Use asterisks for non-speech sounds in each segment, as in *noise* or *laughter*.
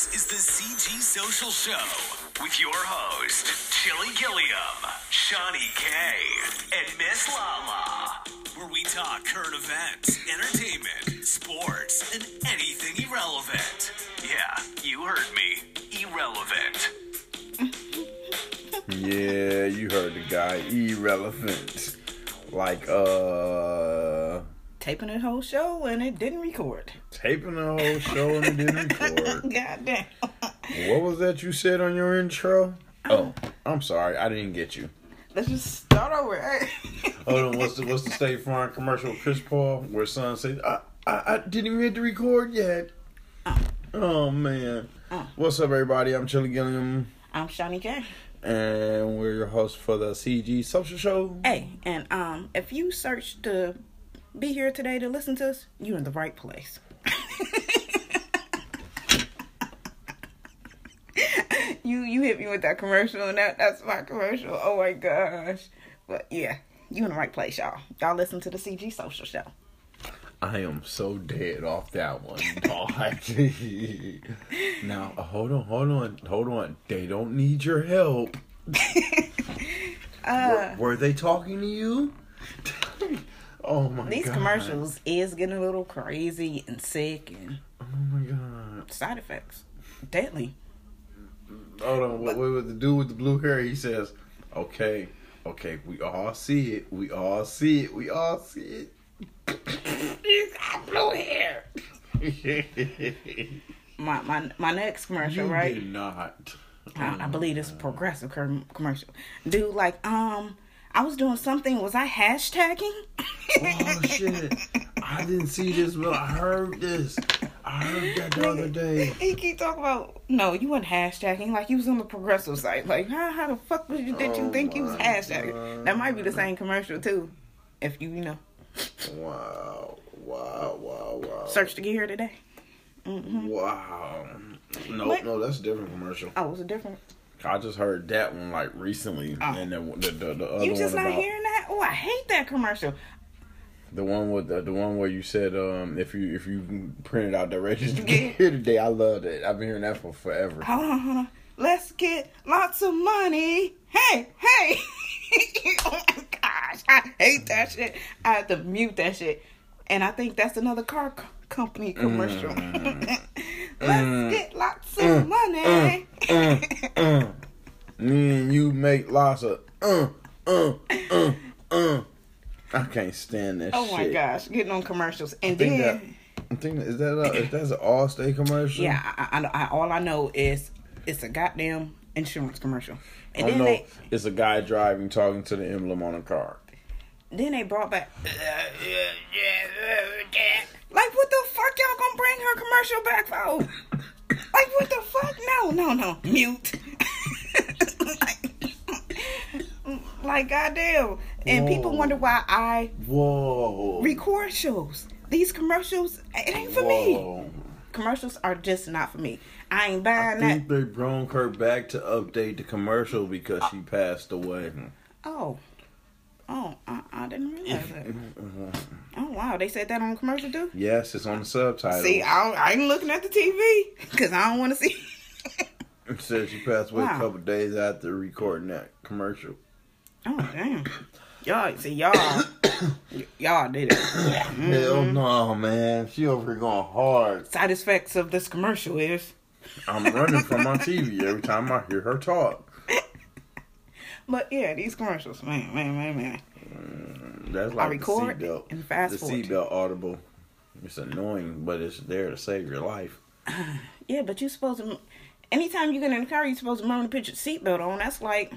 This is the CG Social Show with your host, Chili Gilliam, Shawnee K, and Miss Lala, where we talk current events, entertainment, sports, and anything irrelevant. Yeah, you heard me. Irrelevant. *laughs* Yeah, you heard the guy. Irrelevant. Like, uh, Taping the whole show and it didn't record. taping the whole show and it didn't *laughs* record. God damn. What was that you said on your intro? Oh, I'm sorry. I didn't get you. Let's just start over. Hey. *laughs* Hold on. What's the, what's the State Farm commercial with Chris Paul where son says, I, I, I didn't even hit the record yet. Oh, man. Oh. What's up, everybody? I'm Chili Gilliam, I'm Shawnee K. and we're your hosts for the CG Social Show. Hey, and um, if you search to be here today to listen to us, you're in the right place. *laughs* you you hit me with that commercial and that that's my commercial. Oh my gosh. But yeah, you in the right place, y'all. Y'all listen to the CG social show. I am so dead off that one, *laughs* now, hold on, hold on, hold on. They don't need your help. *laughs* Uh were, were they talking to you? Oh my god. these commercials is getting a little crazy and sick and Oh my god. side effects. Deadly. Hold on. What, what was the dude with the blue hair? He says, "Okay, okay, we all see it. We all see it. We all see You *laughs* got blue hair. My my my next commercial, you right? did not. I, I believe this progressive com- commercial. Dude, like, um, I was doing something. Was I hashtagging? Oh shit! I didn't see this, but I heard this. I heard that the other day. He keep talking about no, you weren't hashtagging. Like you was on the progressive site. Like how how the fuck was you, did you Oh think you was hashtagging? God. That might be the same commercial too. If you you know Wow! Wow! Wow! Wow! search to get here today. Mm-hmm. Wow! No, What? no, that's a different commercial. Oh, was a different? I just heard that one like recently, Oh. and then the the, the other You one just not about hearing that? Oh, I hate that commercial. the one with the, the one where you said um if you if you printed out directions *laughs* to get here today, I loved it. I've been hearing that for forever. Hold on, hold on. Let's get lots of money. Hey, hey. *laughs* oh my gosh. I hate that shit. I have to mute that shit. And I think that's another car company commercial. *laughs* Let's get lots of money. Uh, me and you make lots of uh uh uh uh. I can't stand this. oh shit. my gosh. Getting on commercials. And think then, I think is that a, is that an Allstate commercial? yeah, I, I, I, all I know is it's a goddamn insurance commercial. And I then know they it's a guy driving talking to the emblem on a car. then they brought back *laughs* like bring her commercial back for? like what the fuck? No, no, no. Mute. like, *laughs* like goddamn. And people wonder why I Whoa. record shows. These commercials, it ain't for me. Commercials are just not for me. I ain't I buying that. they brought her back to update the commercial because she passed away. Oh. Oh, I, I didn't realize that. *laughs* Oh wow, they said that on commercial too. Yes, it's on the subtitle. See, I, I ain't looking at the TV because I don't want to see. It says she passed away Wow. a couple days after recording that commercial. oh damn, y'all see y'all, y- y'all did it. *coughs* Hell mm-hmm. no, man. She over here going hard. Side effects of this commercial is, I'm running from my TV every time I hear her talk. But yeah, these commercials, man, man, man, man. Mm, that's like record the seatbelt. and fast the seatbelt audible. It's annoying, but it's there to save your life. *sighs* Yeah, but you're supposed to. Anytime you get in the car, you're supposed to remember to put your seatbelt on. That's like,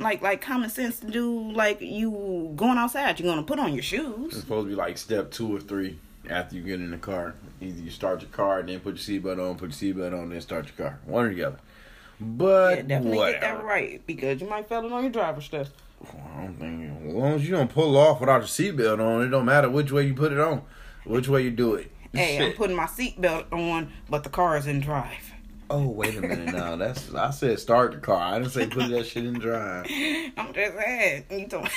like, like common sense to do. Like you going outside, you're gonna put on your shoes. It's supposed to be like step two or three after you get in the car. Either you start your car, and then put your seatbelt on, put your seatbelt on, then start your car. One or the other. But Yeah, definitely whatever. get that right because you might fail it on your driver's test. I don't think as long as you don't pull off without your seatbelt on, it don't matter which way you put it on, which way you do it. Hey, I'm putting my seatbelt on, but the car is in drive. Oh wait a minute now. That's I said start the car. I didn't say put that shit in drive. *laughs* I'm just saying. You told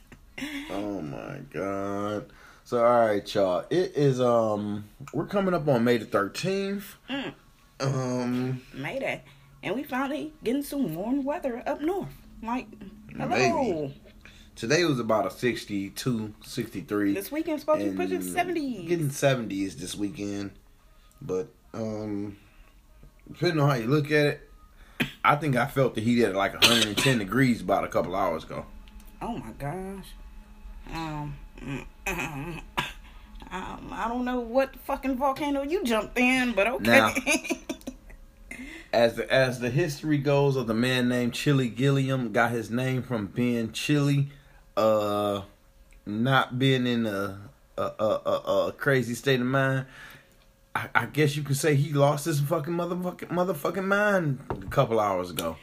*laughs* Oh my god. So all right, y'all. It is um we're coming up on May the thirteenth. Mm. Um, Mayday. And we finally getting some warm weather up north. Like, hello. Maybe. today was about a 62, 63. This weekend's supposed to be pushing and 70. Getting 70s this weekend. But, um, depending on how you look at it, I think I felt the heat at like 110 degrees about a couple hours ago. Oh my gosh. Um, um, I don't know what fucking volcano you jumped in, but okay. Now- *laughs* As the as the history goes of the man named Chili Gilliam got his name from being chilly, uh, not being in a a a, a, crazy state of mind. I, I guess you could say he lost his fucking motherfucking motherfucking mind a couple hours ago.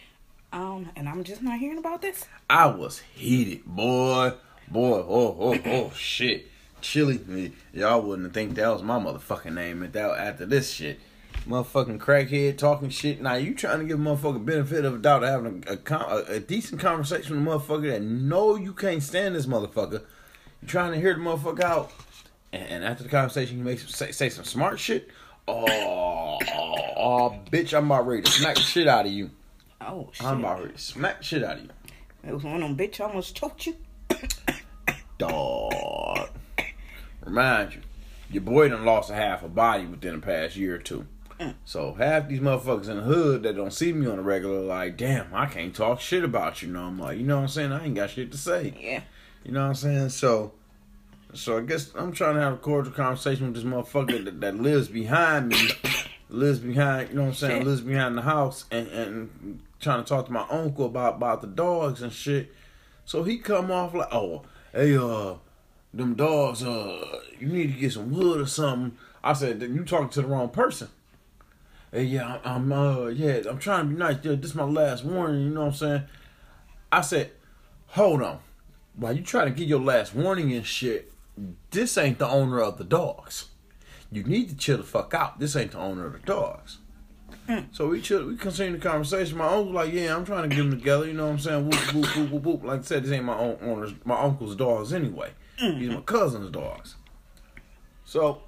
um, and I'm just not hearing about this. I was heated, boy, boy. Oh oh oh shit, Chili. Y'all wouldn't think that was my motherfucking name that after this shit. Motherfucking crackhead talking shit. Now you trying to give a motherfucker benefit of a doubt of having a, a, a, decent conversation with a motherfucker that know you can't stand this motherfucker. You trying to hear the motherfucker out, and, and after the conversation you make some, say, say some smart shit. Oh, oh, oh, bitch! I'm about ready to smack the shit out of you. Oh shit! I'm about ready to smack the shit out of you. It was one of them bitch almost choked you. Dog. Remind you, your boy done lost a half a body within the past year or two. So half these motherfuckers in the hood that don't see me on the regular, like, damn, I can't talk shit about you no more. You know what I'm saying? I ain't got shit to say. Yeah. You know what I'm saying? So, so I guess I'm trying to have a cordial conversation with this motherfucker that, that lives behind me, *coughs* lives behind, you know what I'm saying, Shit. lives behind the house, and and trying to talk to my uncle about about the dogs and shit. So he come off like, oh, hey, uh, them dogs, uh, you need to get some wood or something. I said, then you talking to the wrong person. Hey, yeah, I'm, I'm, uh, yeah, I'm trying to be nice. Yeah, this is my last warning. You know what I'm saying? I said, hold on. While you trying to get your last warning and shit, this ain't the owner of the dogs. You need to chill the fuck out. This ain't the owner of the dogs. So we chill, we continue the conversation. My uncle like, yeah, I'm trying to get them together. You know what I'm saying? Whoop, whoop, whoop, whoop, whoop. Like I said, this ain't my own owner's, my uncle's dogs anyway. These are my cousin's dogs. So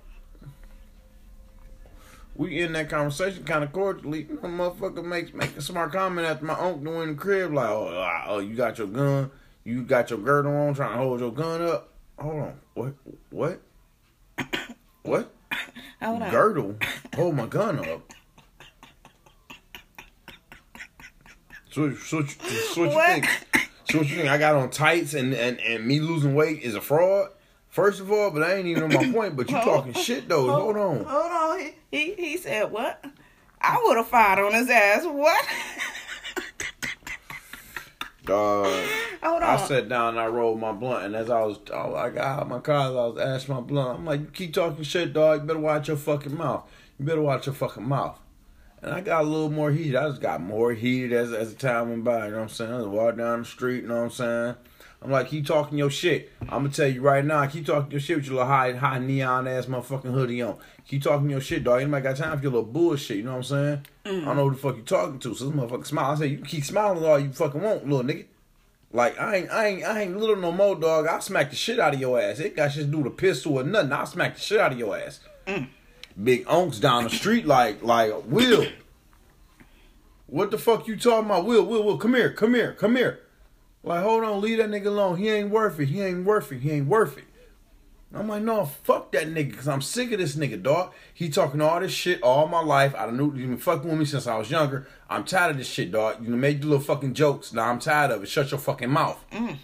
we in that conversation kind of cordially. You know, motherfucker makes make a smart comment after my uncle in the crib like, oh, ah, oh, you got your gun, you got your girdle on, trying to hold your gun up. Hold on, what, what, *coughs* what? Hold on. Girdle, hold my gun up. So, so, so, so what you think? So what you think? I got on tights and, and, and me losing weight is a fraud. First of all, but I ain't even on my *coughs* point. But you talking shit though. Hold on. Hold on. He he, he said what? I would have fired on his ass. What? *laughs* Dog. Hold on. I sat down and I rolled my blunt, and as I was, oh, I got out of my car, I was asking my blunt. I'm like, you keep talking shit, dog. You better watch your fucking mouth. You better watch your fucking mouth. And I got a little more heated. I just got more heated as as the time went by. You know what I'm saying? I was walking down the street. You know what I'm saying? I'm like, keep talking your shit. I'm gonna tell you right now, keep talking your shit with your little high, high neon ass motherfucking hoodie on. Keep talking your shit, dog. Anybody got time for your little bullshit? You know what I'm saying? Mm. I don't know who the fuck you talking to. So this motherfucker smile. I say, you keep smiling all you fucking want, little nigga. Like I ain't, I ain't, I ain't little no more, dog. I'll smack the shit out of your ass. It got shit to do with a pistol or nothing. I'll smack the shit out of your ass. Mm. Big unks down the street, like, like Will. *coughs* What the fuck you talking about? Will, Will, Will, come here, come here, come here. Like, hold on, leave that nigga alone. He ain't worth it. He ain't worth it. He ain't worth it. I'm like, no, fuck that nigga, cause I'm sick of this nigga, dog. He talking all this shit all my life. I done knew you been fucking with me since I was younger. I'm tired of this shit, dog. You made your little fucking jokes. Now I'm tired of it. Shut your fucking mouth. Mm.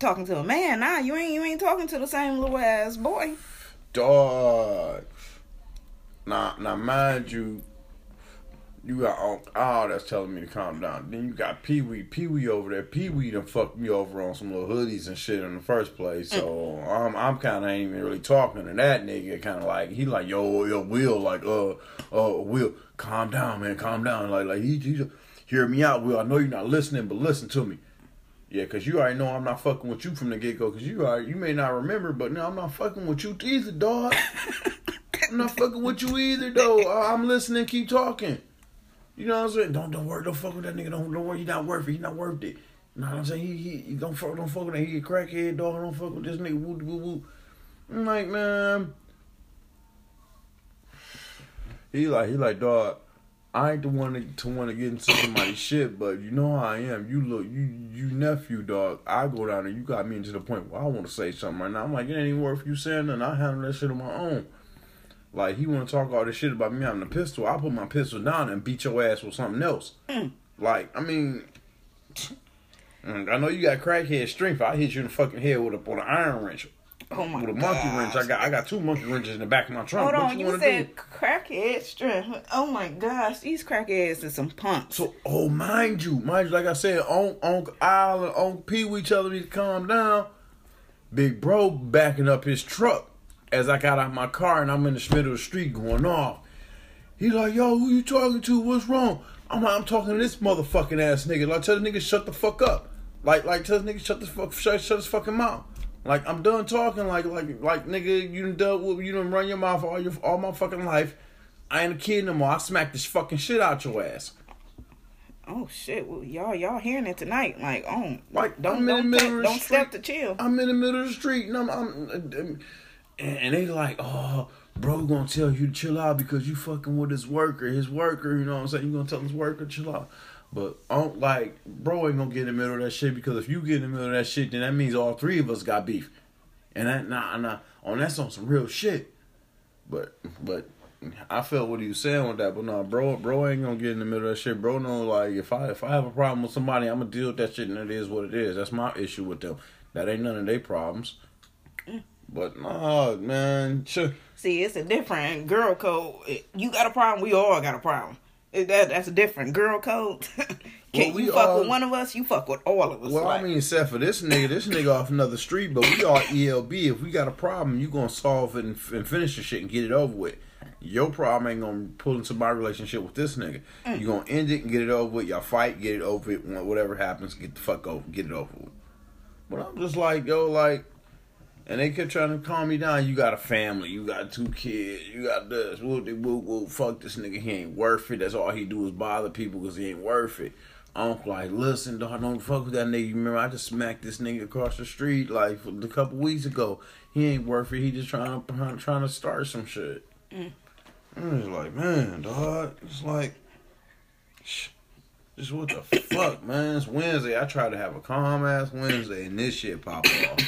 talking to a man nah, You ain't you ain't talking to the same little ass boy. Dog. Now, now, mind you, you got Unc Al that's telling me to calm down. Then you got Pee Wee. Pee Wee over there. Pee Wee done fucked me over on some little hoodies and shit in the first place. So I'm I'm kind of ain't even really talking to that nigga. Kind of like he like yo yo Will like uh uh Will calm down man calm down like like he, he hear me out Will. I know you're not listening but listen to me. Yeah, cause you already know I'm not fucking with you from the get go. Cause you are you may not remember, but no, I'm not fucking with you either, dog. *laughs* I'm not fucking with you either, though. I'm listening. Keep talking. You know what I'm saying? Don't don't worry. Don't fuck with that nigga. Don't don't worry. He's not worth it. He's not worth it. You know what I'm saying? He he, he don't fuck don't fuck with that. He a crackhead, dog. Don't fuck with this nigga. Woo woo woo. I'm like man. He like he like dog. I ain't the one to, want to get into somebody's shit, but you know how I am. You look, you you nephew, dog. I go down there. You got me into the point where I want to say something right now. I'm like, it ain't worth you saying nothing. I handle that shit on my own. Like he want to talk all this shit about me having a pistol. I put my pistol down and beat your ass with something else. Like I mean, mm, I know you got crackhead strength. I hit you in the fucking head with a with an iron wrench. Oh my with a monkey gosh. wrench. I got I got two monkey wrenches in the back of my trunk. Hold on, you, you said do? crackhead strength. Oh my gosh, these crackheads is some punks. So, oh, mind you, mind you, like I said, on on Al and on Pee Wee tell me to calm down. Big bro backing up his truck as I got out my car and I'm in the middle of the street going off. He like, yo, who you talking to? What's wrong? I'm like, I'm talking to this motherfucking ass nigga. Like, tell the nigga shut the fuck up. Like, like tell the nigga shut the fuck, shut, shut his fucking mouth. Like, I'm done talking. Like, like, like, nigga, you done dealt with, you done run your mouth all your all my fucking life. I ain't a kid no more. I smack this fucking shit out your ass. Oh shit, well, y'all y'all hearing it tonight? Like, oh, Like, don't I'm in the don't, middle te- of the don't step to chill. I'm in the middle of the street and I'm, I'm uh, uh, and, and they like, oh, bro, gonna tell you to chill out because you fucking with his worker, his worker. You know what I'm saying? You gonna tell his worker chill out. But I don't like, bro, ain't gonna get in the middle of that shit because if you get in the middle of that shit, then that means all three of us got beef. And that, nah, nah, on that's on some real shit. But, but. I felt what he was saying with that, but no, bro, bro ain't gonna get in the middle of that shit. Bro, no, like if I if I have a problem with somebody, I'm gonna deal with that shit, and it is what it is. That's my issue with them. That ain't none of their problems. But no, man, sure. See, it's a different girl code. You got a problem, we all got a problem. That that's a different girl code. *laughs* Can Well, we you fuck all- with one of us? You fuck with all of us. Well, I mean, except for this nigga, this nigga off another street, but we all ELB. If we got a problem, you gonna solve it and, and finish the shit and get it over with. Your problem ain't gonna pull into my relationship with this nigga. Mm. You gonna end it and get it over with. Y'all fight, get it over with. Whatever happens, get the fuck over, get it over with. But I'm just like, yo, like, and they kept trying to calm me down. You got a family, you got two kids, you got this. Whoop, de whoop, whoop. Fuck this nigga, he ain't worth it. That's all he do is bother people because he ain't worth it. I'm like, listen, dog, don't fuck with that nigga. You remember I just smacked this nigga across the street like a couple weeks ago. He ain't worth it. He just trying to trying to start some shit. Mm. I'm just like, man, dog. It's like, sh- just what the fuck, man. It's Wednesday. I try to have a calm ass Wednesday, and this shit pop off.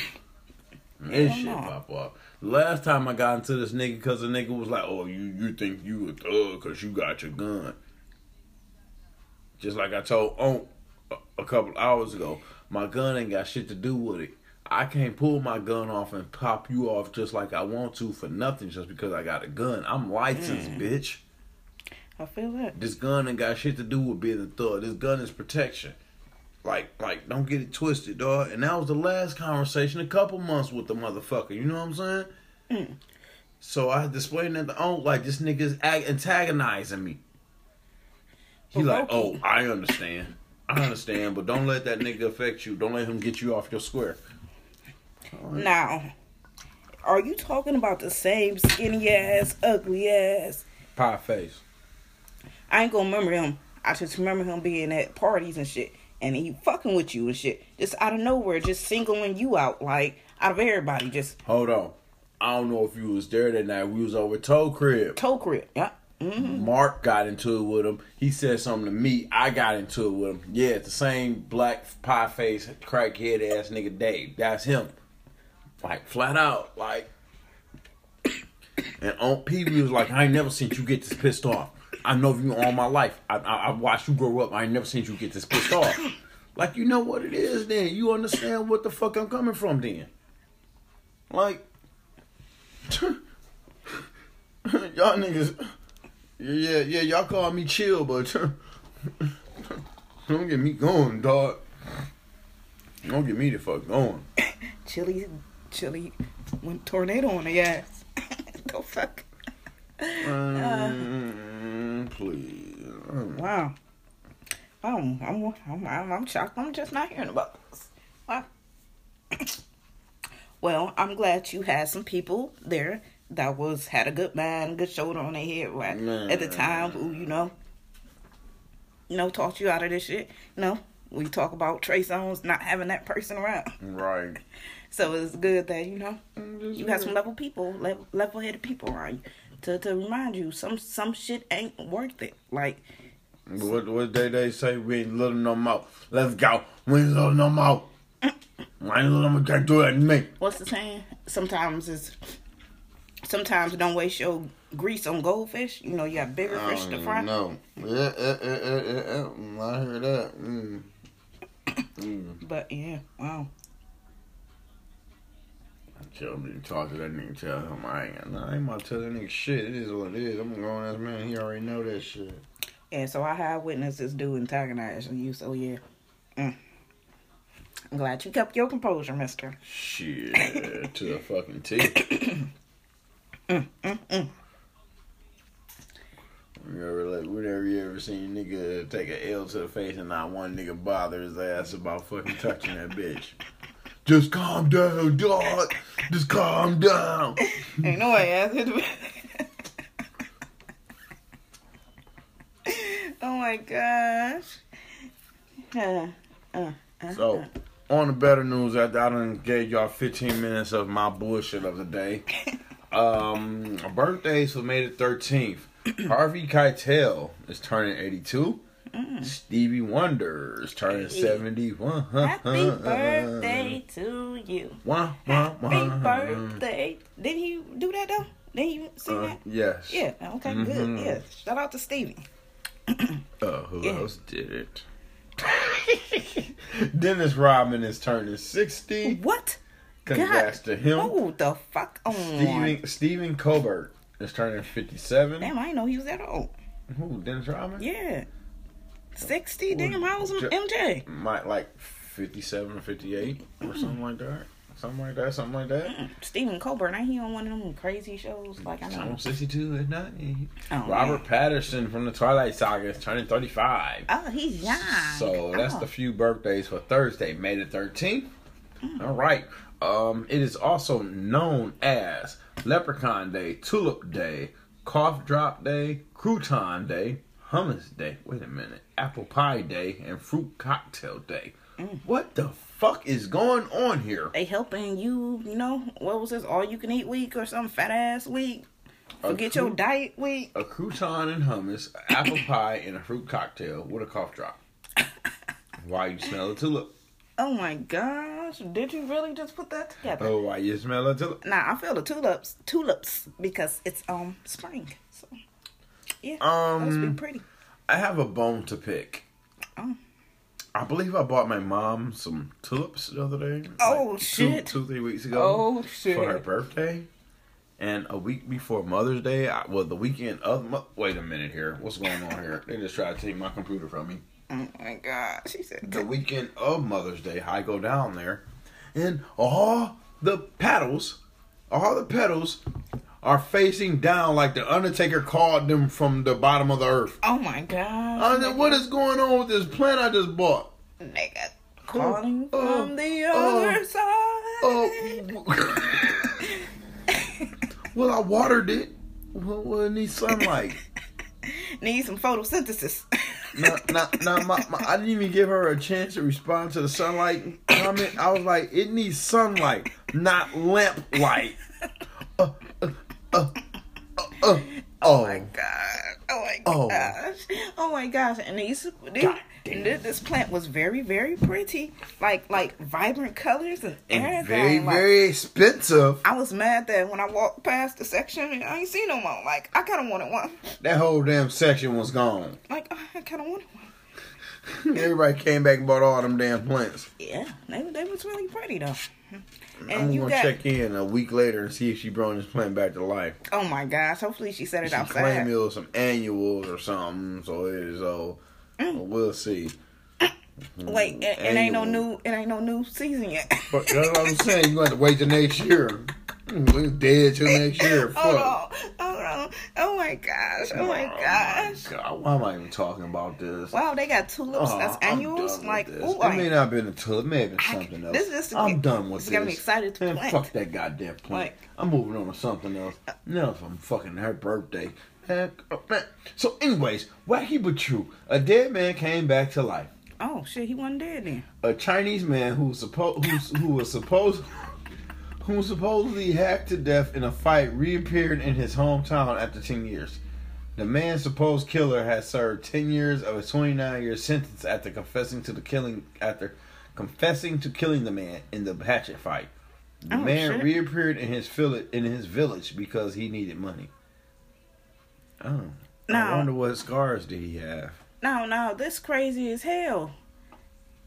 And This Hell shit pop off. Last time I got into this nigga, cause the nigga was like, "Oh, you you think you a thug cause you got your gun." Just like I told Onk a, a couple hours ago, my gun ain't got shit to do with it. I can't pull my gun off and pop you off just like I want to for nothing just because I got a gun. I'm licensed, mm. bitch. I feel that. This gun ain't got shit to do with being a thug. This gun is protection. Like, like, don't get it twisted, dog. And that was the last conversation, a couple months with the motherfucker. You know what I'm saying? Mm. So I explain that the Onk, like, this nigga's ag- antagonizing me. He like, oh, I understand. I understand, but don't let that nigga affect you. Don't let him get you off your square. Now, are you talking about the same skinny ass, ugly ass? Pie face. I ain't gonna remember him. I just remember him being at parties and shit, and he fucking with you and shit, just out of nowhere, just singling you out, like out of everybody, just Hold on. I don't know if you was there that night. We was over Toe Crib. toe crib. Yeah. hmm Mark got into it with him. He said something to me. I got into it with him. Yeah, it's the same black pie face, crackhead ass nigga Dave. That's him. Like flat out. Like *coughs* and on PB was like, I ain't never seen you get this pissed off. I know you all my life. I, I I watched you grow up. I ain't never seen you get this pissed off. *coughs* Like you know what it is then. You understand what the fuck I'm coming from then. Like *laughs* y'all niggas yeah, yeah, y'all call me chill, but *laughs* don't get me going, dog. Don't get me the fuck going. *coughs* Chili, chili, went tornado on the ass. *laughs* Go fuck. Um, please. Wow. Um, I'm, I'm, I'm, I'm shocked. I'm just not hearing about this. Wow. *clears throat* well, I'm glad you had some people there that was had a good mind, good shoulder on their head right at the time. Who you know, you know, talked you out of this shit. You know, we talk about Trey Songz not having that person around. Right. *laughs* So it's good that you know you got some level people, level, level-headed people around you to to remind you some some shit ain't worth it. Like What what they they say we ain't little no more. Let's go. We ain't little no more. I ain't little no more. Can't do that to me. what's the saying? Sometimes it's sometimes don't waste your grease on goldfish. You know, you got bigger fish to fry. No. Yeah, yeah, yeah, yeah, yeah. Mm, I heard that. Mm. Mm. But yeah, wow. Tell me to talk to that nigga. Tell him I ain't. Nah, I ain't about to tell that nigga shit. It is what it is. I'm a grown ass man. He already know that shit. And so I have witnessed this dude antagonize you. So yeah, mm. I'm glad you kept your composure, Mister. Shit to the *laughs* fucking T. Mm, mm, mm. You ever like whenever you ever seen a nigga take a L to the face and not one nigga bother his ass about fucking touching that bitch? Just calm down, dog. Just calm down. Ain't no way ass oh my gosh. Uh, uh, uh, So, on the better news, after I done gave y'all 15 minutes of my bullshit of the day. Um, birthdays for May the 13th. *clears throat* Harvey Keitel is turning 82. Stevie Wonder is turning 71. *laughs* Happy birthday to you. Wah, wah, wah. Happy birthday. Did he do that though? Did he sing Uh, that? yes. Yeah. Okay. Mhm. Good. Yeah. Shout out to Stevie. Uh, *clears throat* who Yeah. else did it? *laughs* Dennis Rodman is turning 60. What? Congrats to him. Oh, the fuck on. Stephen, Stephen Colbert is turning 57. Damn, I didn't know he was that old. Who, Dennis Rodman? Yeah. 60? Damn, how was Ju- MJ? Might like 57 or 58 or something like that. Something like that, something like that. Stephen Colbert, ain't he on one of them crazy shows? Like, I know. I'm 62 at night. Oh, Robert man. Pattinson from the Twilight Saga is turning 35. Oh, he's young. So that's oh. the few birthdays for Thursday, May the 13th. All right. Um, it is also known as Leprechaun Day, Tulip Day, Cough Drop Day, Crouton Day, Hummus Day. Wait a minute. Apple Pie Day and Fruit Cocktail Day. What the fuck is going on here? They helping you, you know, what was this, all you can eat week or some fat ass week? Forget your diet week. A crouton and hummus, apple *coughs* pie, and a fruit cocktail with a cough drop. *laughs* Why you smell a tulip? Oh my gosh, did you really just put that together? Oh, why you smell a tulip? Nah, I feel the tulips, tulips, because it's um spring. So yeah, those be Um, pretty. I have a bone to pick. Oh. I believe I bought my mom some tulips the other day. Oh, like shit. Two, two, three weeks ago. Oh shit! For her birthday. And a week before Mother's Day, I, well, the weekend of. Mo- Wait a minute here. What's going on here? They just tried to take my computer from me. Oh my god, she said. The weekend of Mother's Day, I go down there, and all the petals, all the petals are facing down like the Undertaker called them from the bottom of the earth. Oh my god! What is going on with this plant I just bought? Nigga calling Oh, from the oh, other uh, side. Oh, *laughs* well, I watered it. Well, well, it needs sunlight. *laughs* Need some photosynthesis. now my, my, I didn't even give her a chance to respond to the sunlight comment. I was like, it needs sunlight, not lamp light. Uh, uh, uh, uh, Oh my god! Oh my Oh. gosh! Oh my gosh! And these, this, this plant was very, very pretty. Like, like vibrant colors and, and everything. very, like, very expensive. I was mad that when I walked past the section, I ain't seen no more. Like, I kind of wanted one. That whole damn section was gone. Like, I kind of wanted one. *laughs* Everybody came back and bought all them damn plants. Yeah, they they was really pretty though. And I'm you gonna got check in a week later and see if she brought this plant back to life. oh my gosh! Hopefully she set it She outside. claimed it was some annuals or something, so it is. So Mm. we'll see. *clears throat* Wait, it, it ain't no new it ain't no new season yet. But that's what I'm *laughs* saying. You got to wait till next year. We're dead till *laughs* next year. Fuck. Hold on, Oh my gosh! Oh, oh my gosh! God, why am I even talking about this? Wow, they got tulips Oh, as I'm annuals. Like, this. ooh, it like, may not have been a tulip, it may have been I- something else. this is to I'm done with this. got me excited to Man, plant. fuck that goddamn plant. Like- I'm moving on to something else. No, if I'm fucking her birthday. Oh, man, oh. So, anyways, wacky but true. A dead man came back to life. oh shit, he wasn't dead then. A Chinese man who was supposed who was supposed who supposedly hacked to death in a fight, reappeared in his hometown after 10 years. The man's supposed killer has served 10 years of a 29 year sentence after confessing to the killing after confessing to killing the man in the hatchet fight. The Oh, man shit. reappeared in his village in his village because he needed money. Oh. I wonder what scars did he have. No, no, this crazy as hell.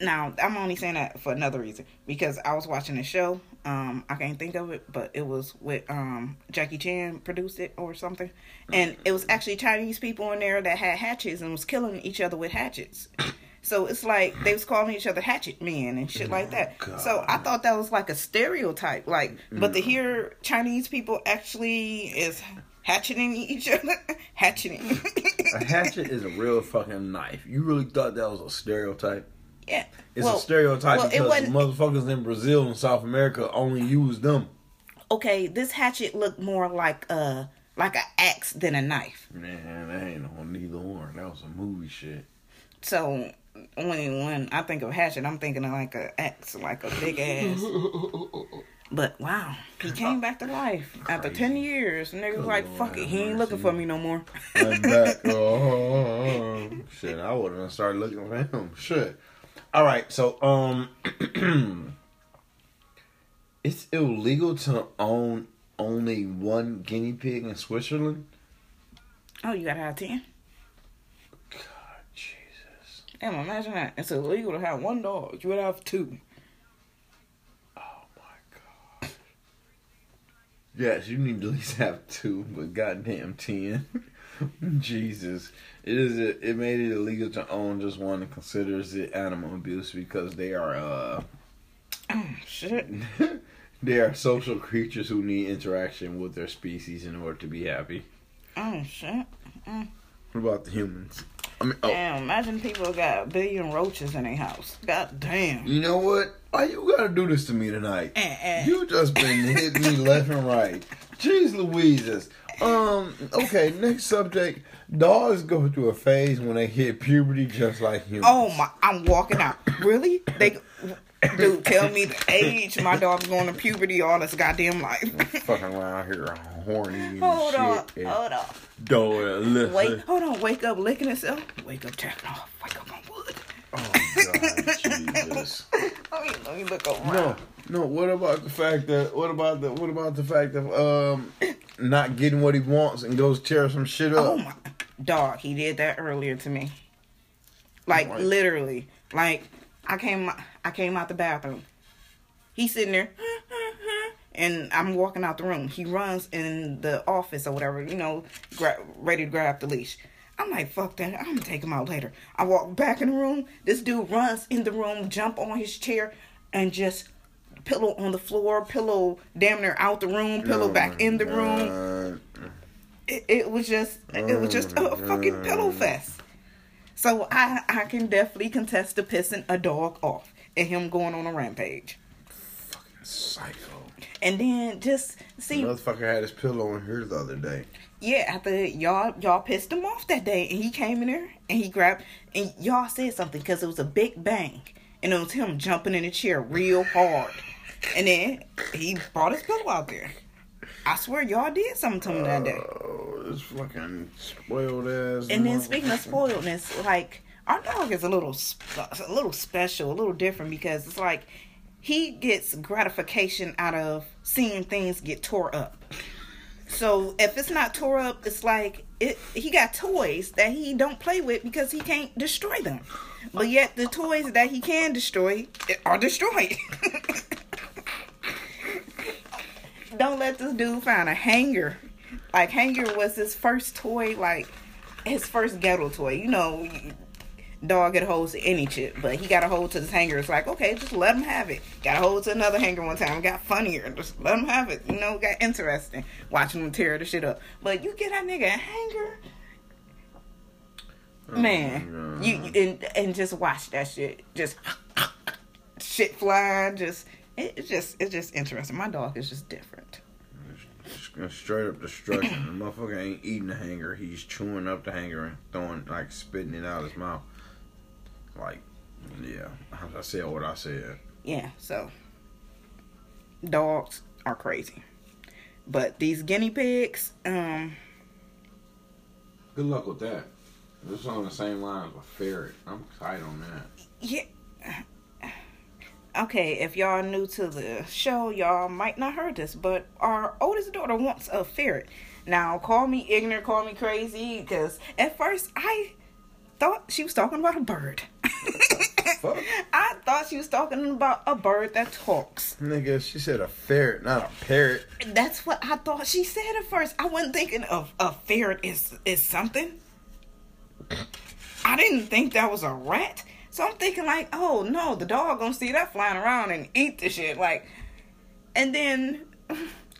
Now, I'm only saying that for another reason because I was watching a show. Um, I can't think of it, but it was with um Jackie Chan produced it or something, and it was actually Chinese people in there that had hatchets and was killing each other with hatchets. So it's like they was calling each other hatchet men and shit like that. So I thought that was like a stereotype, like, but to hear Chinese people actually is hatcheting each other, *laughs* hatcheting. A hatchet is a real fucking knife. You really thought that was a stereotype? Yeah, It's Well- a stereotype well, because motherfuckers in Brazil and South America only use them. okay, this hatchet looked more like uh, a like an axe than a knife. Man, that ain't on neither one. That was a movie shit. So when when I think of hatchet, I'm thinking of like a axe, like a big ass. *laughs* But wow, he came back to life after ten years, and they was like, "Fuck it, he ain't looking for me no more." I'm back. *laughs* Oh, oh, oh, oh, shit, I wouldn't have started looking for him. Shit. All right, so um, *clears throat* it's illegal to own only one guinea pig in Switzerland. oh, you gotta have ten. God, Jesus. Damn, imagine that. It's illegal to have one dog. You would have two. Oh my god. Yes, you need to at least have two, but goddamn ten. *laughs* Jesus, it is. It made it illegal to own just one and considers it animal abuse because they are uh Oh *clears throat* shit. *laughs* they are social creatures who need interaction with their species in order to be happy. Oh shit. What about the humans? I mean, oh, Damn, imagine people got a billion roaches in their house. God damn. you know what? Why you gotta do this to me tonight? Eh. You just been hitting me left and right. *laughs* Jeez Louises. Um, okay, next subject. Dogs go through a phase when they hit puberty just like humans. Oh my! I'm walking out. Really? They, dude, tell me the age my dog's going to puberty all this goddamn life. Fucking around here horny hold on, hold on. Listen. Wait, hold on. Wake up, licking itself. Wake up, tapping off. Wake up on wood. Oh God, *laughs* Let *laughs* me let me look around. No, no. What about the fact that? What about the? What about the fact of um not getting what he wants and goes tear some shit up? Oh my dog, he did that earlier to me. Like Right. literally. Like I came I came out the bathroom. He's sitting there *laughs* and I'm walking out the room. He runs in the office or whatever, you know, gra- ready to grab the leash. I'm like, fuck that. I'm gonna take him out later. I walk back in the room. This dude runs in the room, jump on his chair, and just pillow on the floor, pillow damn near out the room, pillow Oh back in the room it, it was just it was just a oh fucking pillow fest. So I I can definitely contest to pissing a dog off and him going on a rampage. Fucking psycho. And then just see Motherfucker had his pillow in here the other day. Yeah, after y'all y'all pissed him off that day and he came in there and he grabbed and y'all said something because it was a big bang and it was him jumping in the chair real hard. And then he brought his pillow out there. I swear y'all did something to him that day. Oh, this fucking spoiled ass. And then speaking of spoiledness, like our dog is a little sp- a little special, a little different because it's like he gets gratification out of seeing things get tore up. So if it's not tore up, it's like it. He got toys that he don't play with because he can't destroy them. But yet the toys that he can destroy eh, are destroyed. *laughs* don't let this dude find a hanger. Like hanger was his first toy, like his first ghetto toy. You know, dog get a hold to any chip, but he got a hold to this hanger. It's like, okay, just let him have it. Got a hold to another hanger one time. Got funnier. Just let him have it. You know, got interesting watching him tear the shit up. But you get that nigga a hanger. Oh, Man, you you- and and just watch that shit, just *laughs* shit flying, just it, it's just it's just interesting. My dog is just different. Straight up destruction. the motherfucker ain't eating the hanger. He's chewing up the hanger and throwing, like, spitting it out his mouth. Like, yeah. I said what I said. Yeah, so dogs are crazy. But these guinea pigs, um, Good luck with that. This is on the same line as a ferret. I'm tight on that. yeah. Okay, if y'all new to the show, y'all might not heard this, but our oldest daughter wants a ferret. Now, call me ignorant, call me crazy, because at first I thought she was talking about a bird. *laughs* I thought she was talking about a bird that talks. Nigga, she said a ferret, not a parrot. That's what I thought she said at first. I wasn't thinking of a ferret is is something. I didn't think that was a rat. So I'm thinking like, oh no, the dog gonna see that flying around and eat the shit. Like, and then,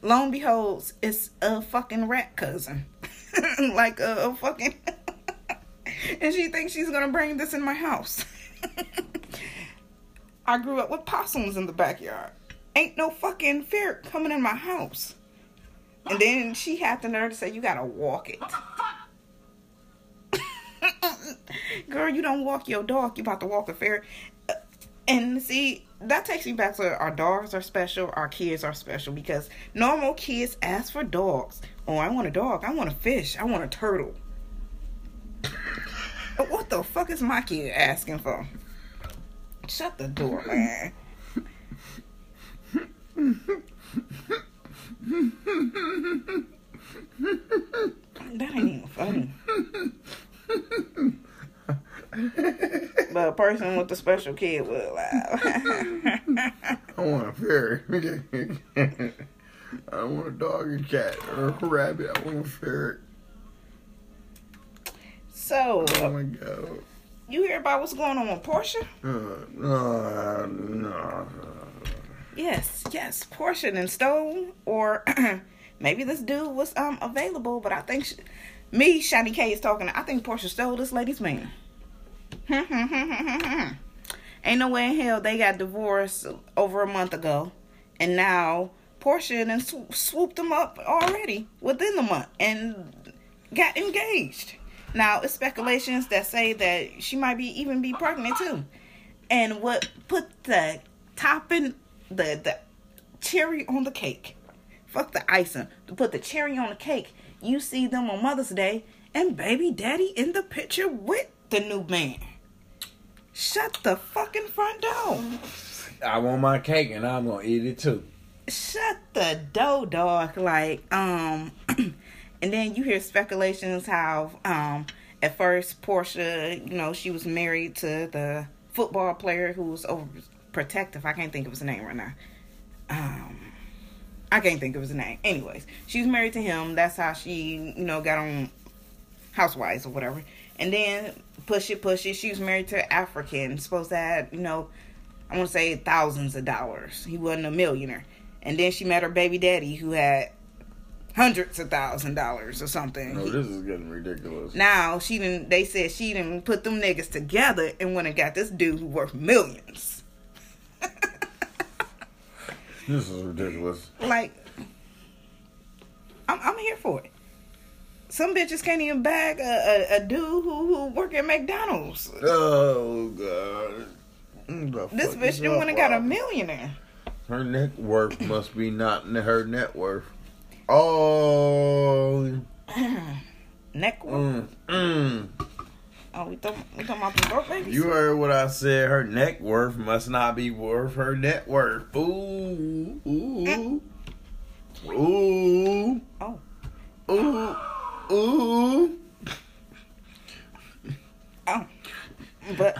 lo and behold, it's a fucking rat cousin, *laughs* like a, a fucking. *laughs* and she thinks she's gonna bring this in my house. *laughs* I grew up with possums in the backyard. Ain't no fucking ferret coming in my house. And then she had the nerve to say, You gotta walk it. *laughs* Girl, you don't walk your dog, you about to walk a ferret. And see, that takes me back to our dogs are special, our kids are special because normal kids ask for dogs. Oh, I want a dog, I want a fish, I want a turtle. What the fuck is my kid asking for? Shut the door, man. That ain't even funny. but a person with a special kid would laugh. I want a ferret. *laughs* I don't want a dog and cat or a rabbit. I want a ferret. So, Oh my god. you hear about what's going on with Porsha? Uh, no, no. Yes, yes, Porsha and Stone, or *clears throat* maybe this dude was um available, but I think she, me, Shiny K, is talking. I think Porsha stole this lady's man. *laughs* Ain't no way in hell they got divorced over a month ago, and now Porsha and sw- swooped them up already within the month and got engaged. Now it's speculations that say that she might be even be pregnant too. And what put the topping, the the cherry on the cake, fuck the icing, to put the cherry on the cake, you see them on Mother's Day and baby daddy in the picture with the new man. Shut the fucking front door. I want my cake and I'm gonna eat it too. Shut the door, dog. Like, um, *clears throat* and then you hear speculations how, um, at first Porsha, you know, she was married to the football player who was overprotective. I can't think of his name right now. Um, I can't think of his name. Anyways, she was married to him. That's how she, you know, got on Housewives or whatever. And then push it, push it. She was married to an African, supposed to have, you know, I want to say thousands of dollars. He wasn't a millionaire. And then she met her baby daddy who had hundreds of thousand dollars or something. No, this is getting ridiculous. now she didn't. They said she didn't put them niggas together and went and got this dude who worth millions. This is ridiculous. like, I'm, I'm here for it. Some bitches can't even bag a, a, a dude who who work at McDonald's. Oh god. The This bitch didn't want to got a millionaire. Her net worth must be not her net worth. Oh. *clears throat* Neck work. Mm, mm. Oh, we talking we talking about the broke babies. You heard what I said. Her net worth must not be worth her net worth. Ooh. Ooh. Ooh. Oh. Ooh. Ooh. Oh. But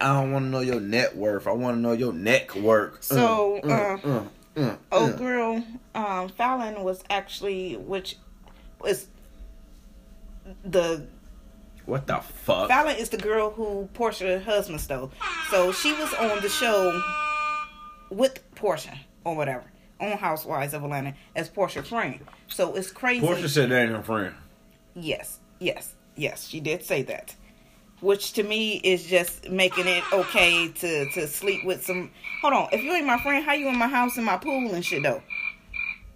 I don't want to know your net worth. I want to know your neck work. So, Mm, uh, mm, mm, old mm. girl um, Falynn was actually, which was the what the fuck? Falynn is the girl who Porsha husband stole. So she was on the show with Porsha or whatever on Housewives of Atlanta as Porsha friend. So it's crazy. Porsha said that ain't her friend. Yes, yes, yes. She did say that. Which to me is just making it okay to to sleep with some. Hold on, if you ain't my friend, how you in my house and my pool and shit though?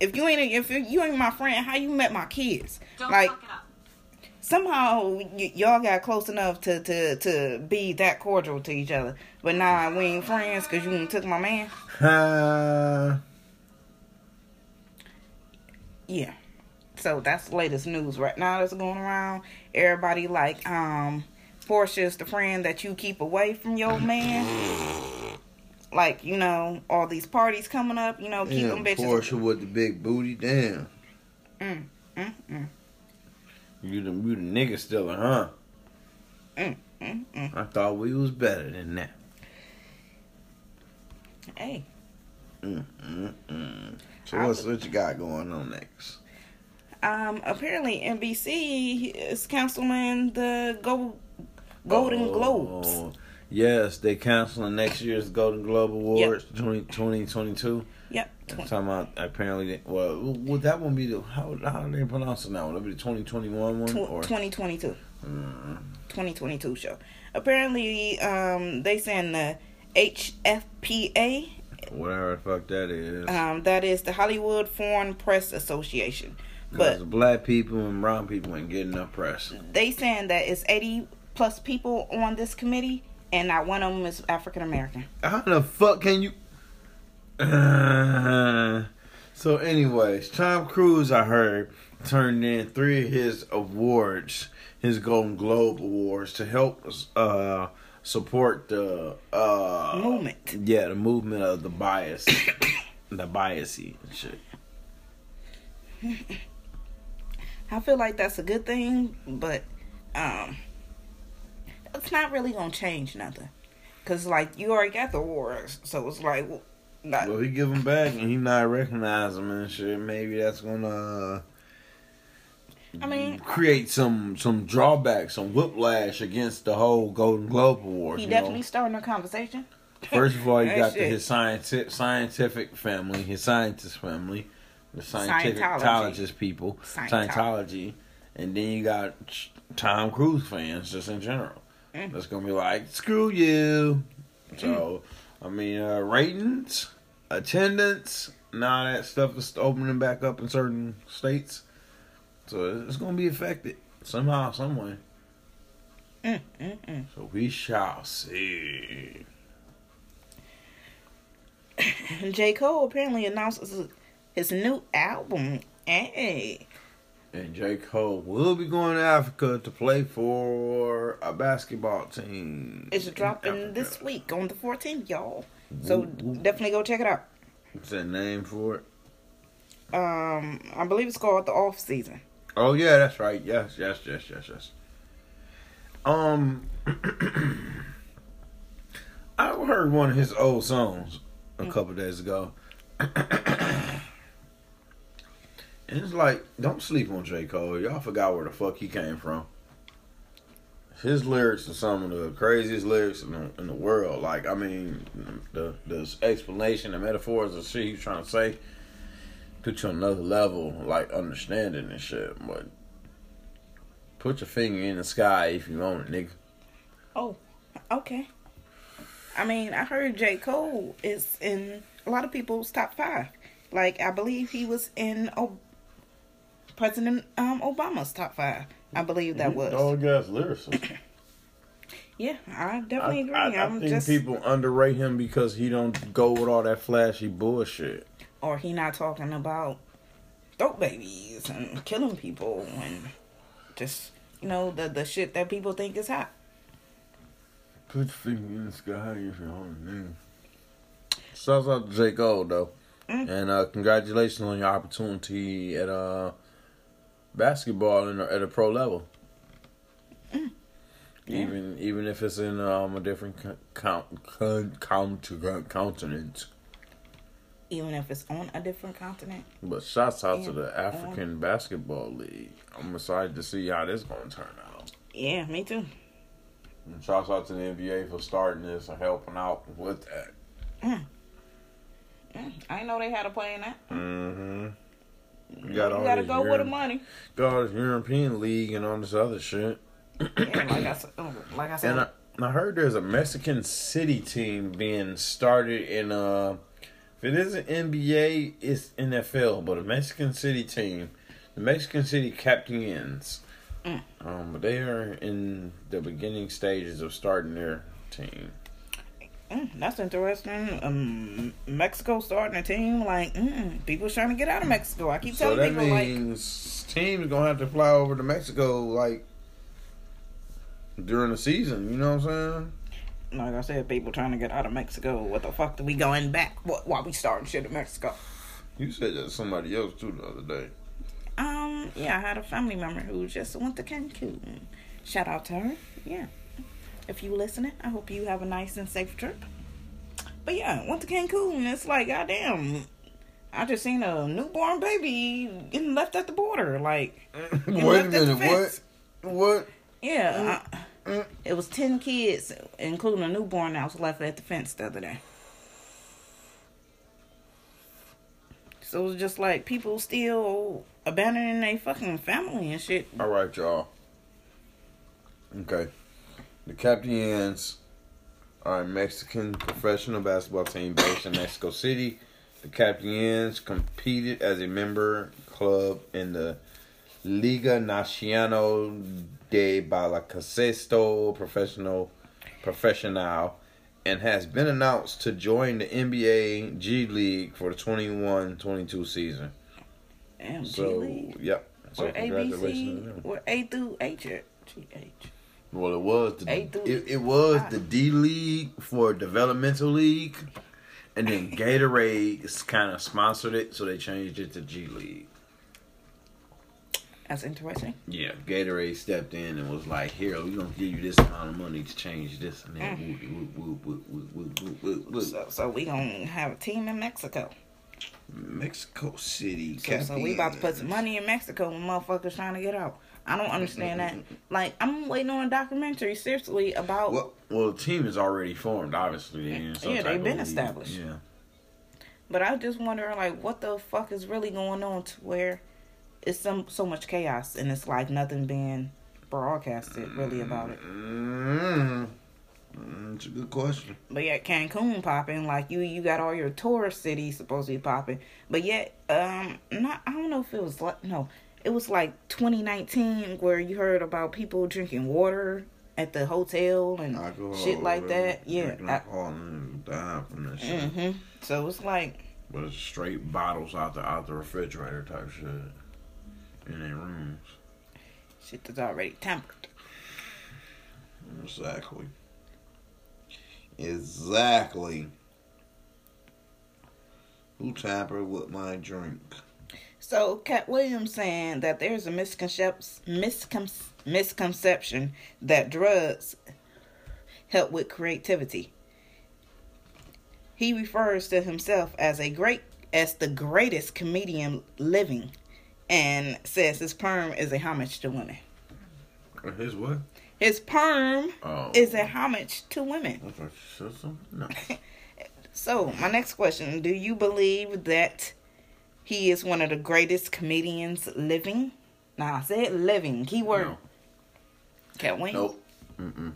If you ain't if you ain't my friend, how you met my kids? Don't like fuck it up. somehow y- y'all got close enough to to to be that cordial to each other, but nah, we ain't friends because you took my man. Uh, *laughs* Yeah. So that's the latest news right now that's going around. Everybody like um Porsha's the friend that you keep away from your man. *laughs* Like, you know, all these parties coming up, you know, keep Yeah, them bitches. Porsha with the big booty, damn. Mm, mm, mm, You the you the nigga stiller, huh? mm, mm, mm. I thought we was better than that. Hey. Mm, mm, mm. So I what's would- what you got going on next? Um, apparently NBC is canceling the Go Golden Globes. Yes, they canceling next year's Golden Globe Awards 20, 2022. Yep. I'm talking about apparently. They, well, would that one be the how how do they pronounce it now? Would it be the 2021 one or? 2022. Mm, 2022 show. Apparently, um, they send the HFPA. whatever the fuck that is. Um, that is the Hollywood Foreign Press Association. Because But black people and brown people ain't getting enough press. they saying that it's 80 plus people on this committee, and not one of them is African American. How the fuck can you? *sighs* so, anyways, Tom Cruise, I heard, turned in three of his awards, his Golden Globe awards, to help uh, support the uh, Movement. Yeah, the movement of the bias, *coughs* the biasy and shit. *laughs* I feel like that's a good thing, but um, it's not really gonna change nothing. Cause like you already got the awards, so it's like, well, not, Well, he give him back and he not recognize him and shit. Maybe that's gonna. I mean, create some some drawback, some whiplash against the whole Golden Globe Award. he definitely know? starting a conversation. First of all, you *laughs* got the, his scientific scientific family, his scientist family, the scientific Scientologist people, Scientology. Scientology, and then you got Tom Cruise fans just in general. Mm. That's gonna be like, screw you. So, I mean, uh, ratings, attendance, and all that stuff is opening back up in certain states. So it's gonna be affected somehow, some way. Mm, mm, mm. So we shall see. *coughs* J. Cole apparently announces his new album. Hey, And J. Cole will be going to Africa to play for a basketball team. it's dropping this week on the 14th, y'all. So definitely go check it out. What's that name for it? Um, I believe it's called the Off Season. Oh yeah, that's right. Yes, yes, yes, yes, yes. Um, *clears throat* I heard one of his old songs a couple days ago, *clears throat* it's like, don't sleep on J Cole. Y'all forgot where the fuck he came from. His lyrics are some of the craziest lyrics in the, in the world. Like, I mean, the the explanation, the metaphors, the shit he's trying to say, put you on another level, like understanding and shit. But put your finger in the sky if you want it, nigga. Oh, okay. I mean, I heard J. Cole is in a lot of people's top five. Like, I believe he was in President um, Obama's top five. I believe that was. Dog ass lyricist. *coughs* Yeah, I definitely agree. I, I, I am think just, people underrate him because he don't go with all that flashy bullshit. or he not talking about throat babies and killing people and just you know the the shit that people think is hot. Put your finger in the sky if you want it, nigga. Shouts out to J. Cole though. Mm. And uh, congratulations on your opportunity at uh, basketball in, at a pro level. Mm. Yeah. Even even if it's in um, a different co- count, con, count, continent. Even if it's on a different continent. But shouts out to the African Basketball League. I'm excited to see how this going to turn out. Yeah, me too. And shouts out to the NBA for starting this and helping out with that. Mm, I didn't know they had a play in that. Mm-hmm. You You got all gotta this go with the money. got all this European League and all this other shit. Yeah, like I said, oh, like I said, And I, I heard there's a Mexican City team being started in uh if it isn't NBA, it's NFL, but a Mexican City team. The Mexican City Captains. Mm. Um, but they are in the beginning stages of starting their team. Mm, that's interesting. Um, Mexico starting a team like mm, people's trying to get out of Mexico. I keep telling people like means teams gonna have to fly over to Mexico like during the season. You know what I'm saying? like I said, people trying to get out of Mexico. What the fuck do we going back? What why we starting shit in Mexico? You said that to somebody else too the other day. Um, yeah, I had a family member who just went to Cancun. Shout out to her. Yeah. If you listening, I hope you have a nice and safe trip. But yeah, went to Cancun and it's like, goddamn, I just seen a newborn baby getting left at the border. Like, *laughs* Wait a left at the minute, what? What? yeah, I, Mm. it was 10 kids, including a newborn that was left at the fence the other day. So it was just like people still abandoning their fucking family and shit. All right, y'all. Okay. The Captains are a Mexican professional basketball team based in Mexico City. The Captains competed as a member club in the Liga Nacional de Baloncesto Professional Professional and has been announced to join the NBA G League for the 21-22 season. Damn, G League. yep. So congratulations. ABC, or A through H? G H. Well, it was the A through it, it was I. the D League for developmental league, and then Gatorade kind of sponsored it, so they changed it to G League. That's interesting. Yeah, Gatorade stepped in and was like, "Here, we're gonna give you this amount of money to change this and that." Mm. Woo, woo, woo, woo, woo, woo, woo, woo. So, so we gonna have a team in Mexico. Mexico City. So, so we about to put some money in Mexico when motherfuckers trying to get out. I don't understand that. Like I'm waiting on a documentary seriously about. Well, well, the team is already formed. Obviously, They're in some Yeah, they've been established. Yeah. But I was just wonder, like, what the fuck is really going on to where it's some so much chaos and it's like nothing being broadcasted really about it. Mm, mm, it's a good question. But yet Cancun popping, like you you got all your tourist cities supposed to be popping. But yet, um not I don't know if it was like no, it was like twenty nineteen where you heard about people drinking water at the hotel and Alcohol, shit like that. Yeah. Alcohol and dying from that shit. hmm So it's like But it's straight bottles out the out the refrigerator type shit in their rooms. shit that's already tempered. Exactly. Exactly. Who tampered with my drink? So Katt Williams saying that there's a misconception miscon- misconception that drugs help with creativity. He refers to himself as a great as the greatest comedian living and says his perm is a homage to women. Uh, his what? His perm Oh. is a homage to women. I thought you said something. No. *laughs* So, my next question, do you believe that he is one of the greatest comedians living? Now, I said living. Keyword. No. Cat Wing. Nope. Mm-mm.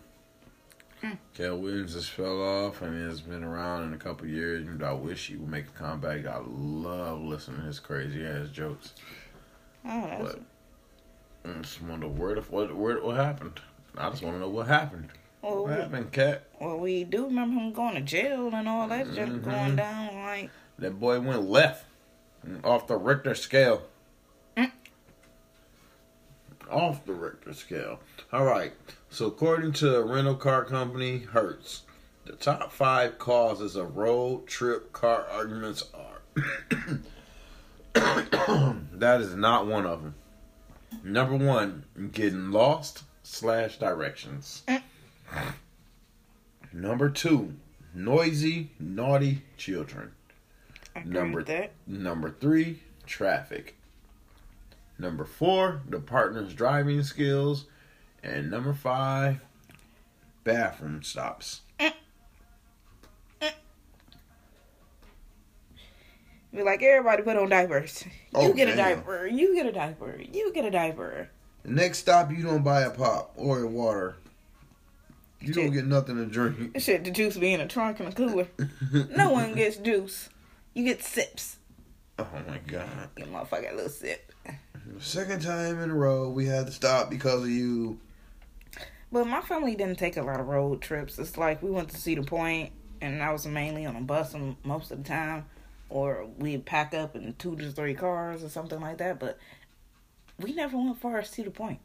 Kel Williams just fell off and he has been around in a couple years. And I wish he would make a comeback. I love listening to his crazy ass jokes. Oh, that's, But I just wonder where the what where what happened. I just want to know what happened. well, What we, happened, Katt? well, we do remember him going to jail and all that just Mhm. going down. Like, That boy went left off the Richter scale. Mm. Off the Richter scale. All right. So according to a rental car company Hertz, the top five causes of road trip car arguments are. *coughs* that is not one of them. Number one, getting lost slash directions. Mm. Number two, noisy, naughty children. Number that. Number three, traffic. Number four, the partner's driving skills. And number five, bathroom stops. Be like, everybody put on diapers. You Oh, get a damn. diaper. You get a diaper. You get a diaper. The next stop, you don't buy a pop or a water. You don't get nothing to drink. Shit, the juice be in a trunk and a cooler. no one *laughs* gets juice. You get sips. Oh my god. You motherfucker, a little sip. Second time in a row, we had to stop because of you. But my family didn't take a lot of road trips. It's like we went to Cedar Point and I was mainly on a bus most of the time, or we'd pack up in two to three cars or something like that. But we never went far as Cedar Point.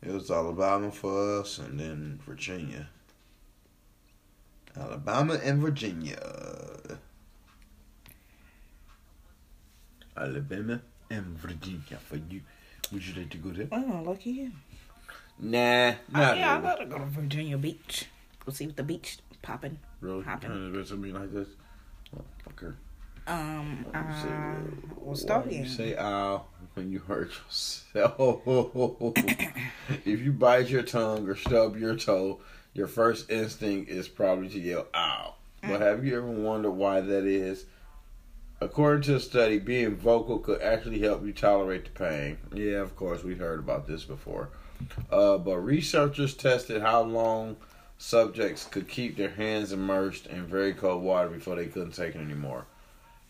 It was Alabama for us, and then Virginia. Alabama and Virginia. Alabama and Virginia for you. Would you like to go there? Oh, lucky you. Nah, Uh, not yeah, I'd really. love to go to Virginia Beach. Go see what the beach popping. Really? Hopping. Turn it to me like this? Motherfucker. Um, Why you say uh, that? was Why talking. you say ow when you hurt yourself? *laughs* if you bite your tongue or stub your toe, your first instinct is probably to yell ow. But have you ever wondered why that is? According to a study, being vocal could actually help you tolerate the pain. Yeah, of course, we've heard about this before. Uh, but researchers tested how long subjects could keep their hands immersed in very cold water before they couldn't take it anymore.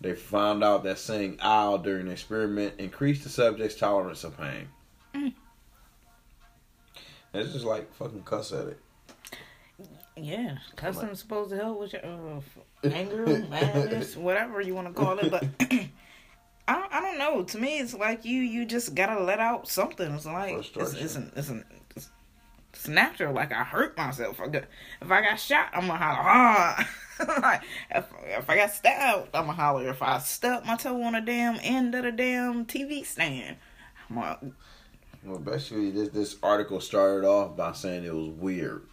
They found out that saying ow during the experiment increased the subject's tolerance of pain. Mm. It's just like fucking cuss at it. Yeah, cussing's supposed to help with your uh, *laughs* anger, madness, whatever you want to call it. But *clears throat* I don't, I don't know. To me, it's like you you just gotta let out something. It's like it's, it's, an, it's, an, it's, it's natural. Like I hurt myself. I got, if I got shot, I'm gonna holler. Ah. *laughs* like if, if I got stabbed, I'm gonna holler. If I stubbed my toe on a damn end of the damn TV stand, I'm gonna, Well, basically, this this article started off by saying it was weird,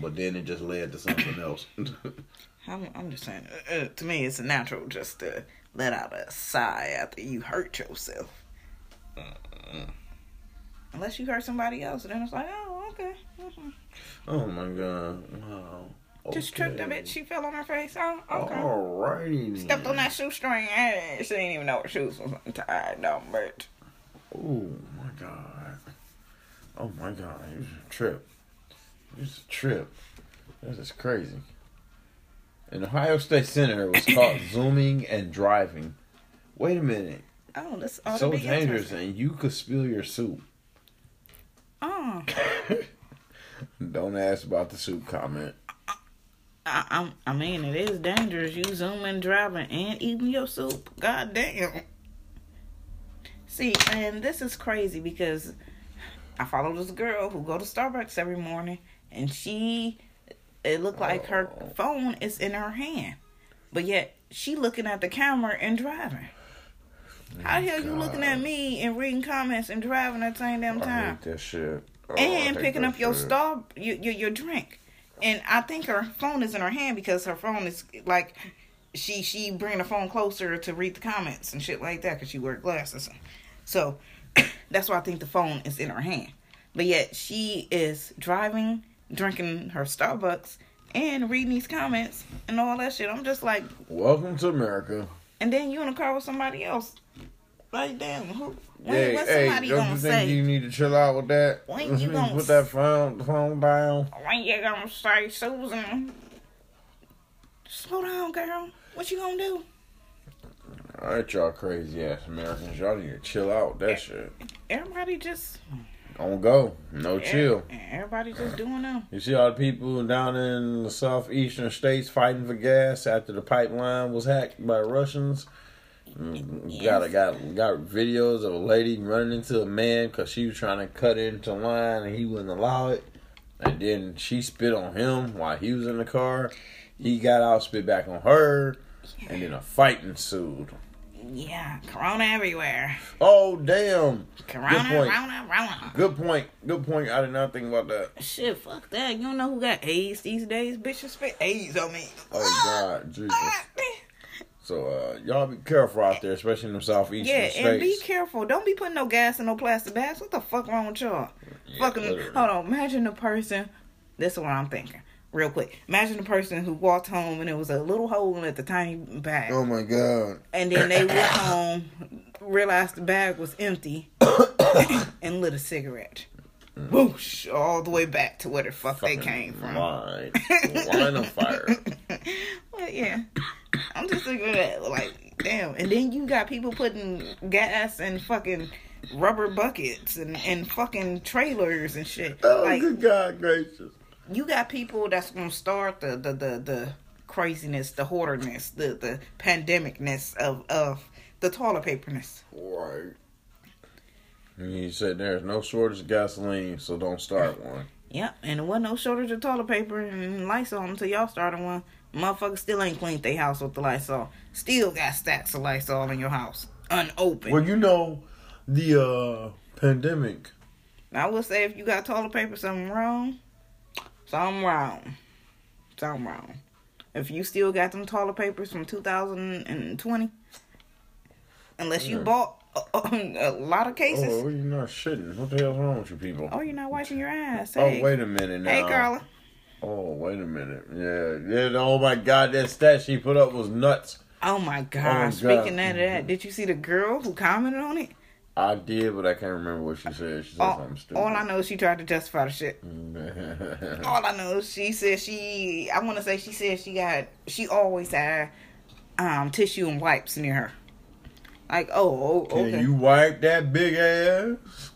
but then it just led to something else. *laughs* I'm, I'm just saying, uh, uh, to me, it's natural just to let out a sigh after you hurt yourself. Unless you hurt somebody else, then it's like, oh, okay. mhm. oh my god! Wow. Just tripped a Okay. bit. She fell on her face. Oh, okay. Alrighty. Stepped on that shoestring. Hey, she didn't even know her shoes was untied. No, but Oh my god. Oh my god. It was a trip. It was a trip. This is crazy. An Ohio State senator was caught *coughs* zooming and driving. Wait a minute. oh, that's ought so dangerous, and you could spill your soup. Oh, *laughs* Don't ask about the soup comment. I, I'm, I mean, it is dangerous. You zooming, driving, and eating your soup. God damn. See, and this is crazy because I follow this girl who go to Starbucks every morning, and she, it looked like her Oh. phone is in her hand, but yet she looking at the camera and driving. How the hell you looking at me and reading comments and driving at the same damn time? that shit. Oh, and picking up your star your, your your drink and i think her phone is in her hand because her phone is like she she bring the phone closer to read the comments and shit like that because she wear glasses so *coughs* that's why i think the phone is in her hand but yet she is driving drinking her starbucks and reading these comments and all that shit i'm just like Welcome to America. and then you in a car with somebody else like damn who when, hey, when hey, somebody don't gonna you think say you need to chill out with that? When *laughs* you gonna put that phone phone down? When you gonna say, Susan? Slow down, girl. What you gonna do? All right, y'all crazy ass Americans, y'all need to chill out with that shit. Everybody just On go, no chill. Everybody just doing them. You see all the people down in the southeastern states fighting for gas after the pipeline was hacked by Russians. Mm, Got a got got videos of a lady running into a man because she was trying to cut into line and he wouldn't allow it. And then she spit on him while he was in the car. He got out, spit back on her, and then a fight ensued. Yeah, Corona everywhere. Oh damn! Corona, Good point. Corona, Corona. Good point. Good point. I did not think about that. Shit, fuck that. You don't know who got AIDS these days? Bitches spit AIDS on me. Oh God, Jesus. So uh, y'all be careful out there, especially in the southeastern Yeah, states. and be careful. Don't be putting no gas in no plastic bags. What the fuck wrong with y'all? Yeah, Fucking literally. hold on. Imagine the person. This is what I'm thinking. Real quick. Imagine a person who walked home and it was a little hole at the tiny bag. Oh my God. And then they went home, realized the bag was empty, *coughs* and lit a cigarette. Whoosh, all the way back to where the fuck they came from. Line, *laughs* line of fire. Well, yeah. I'm just thinking of that, like, damn. And then you got people putting gas in fucking rubber buckets and, and fucking trailers and shit. Oh, like, good God gracious. You got people that's gonna start the the the, the craziness, the hoarderness, the the pandemicness of of the toilet paperness. Right. And he said there's no shortage of gasoline, so don't start one. Yep, and there wasn't no shortage of toilet paper and Lysol until y'all started one. Motherfuckers still ain't cleaned their house with the Lysol. Still got stacks of Lysol in your house, unopened. Well, you know, the uh pandemic. I would say if you got toilet paper, something wrong. Something wrong. Something wrong. If you still got them toilet papers from 2020, unless you Yeah. bought a, a lot of cases, Oh, you're not shitting. What the hell's wrong with you people? oh, you're not wiping your ass. Oh, wait a minute now. hey, Carla. Oh, wait a minute. Yeah, yeah. Oh my God, that stat she put up was nuts. Oh my oh God! God. Speaking of that, did you see the girl who commented on it? I did, but I can't remember what she said. She said All, something stupid. all I know is she tried to justify the shit. All I know is she said she. I want to say she said she got. She always had um tissue and wipes near her. Like, oh, oh Can you wipe that big ass?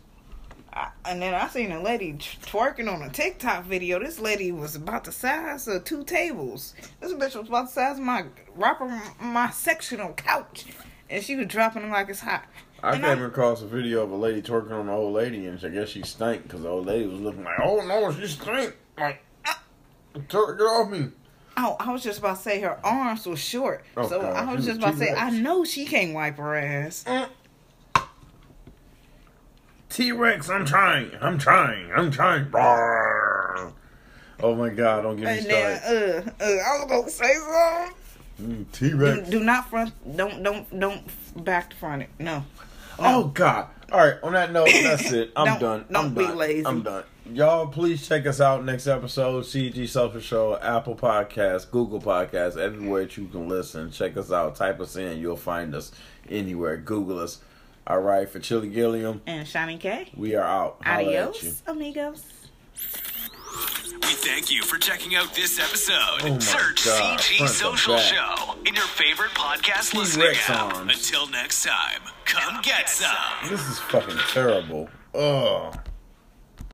I, and then I seen a lady twerking on a TikTok video. This lady was about the size of two tables. This bitch was about the size of my wrapper, my sectional couch, and she was dropping them like it's hot. I And came I- across a video of a lady twerking on an old lady, and I guess she stank because the old lady was looking like, "Oh no, she stink!" Like, ah, twerk it off me. Oh, I was just about to say her arms were short. Oh, so God, I was she just was about to say, I know she can't wipe her ass. T Rex, I'm trying, I'm trying, I'm trying. Brrr. Oh my God, don't get me And then, started. uh, uh, I was gonna say something. T Do, Rex. do not front. Don't don't don't back to front it. No. Oh God! All right. On that note, *coughs* that's it. I'm Don't- done. don't I'm be done. lazy. I'm done. Y'all, please check us out next episode. CG Social Show, Apple Podcasts, Google Podcasts, everywhere that you can listen. Check us out. Type us in. You'll find us anywhere. Google us. All right. For Chili Gilliam, And Shiny K. we are out. Holla at you. Adios, amigos. We thank you for checking out this episode. Oh Search God, CG front Social. Show in your favorite podcast T-Rex listening app. arms. Until next time, come get some. This is fucking terrible. Ugh.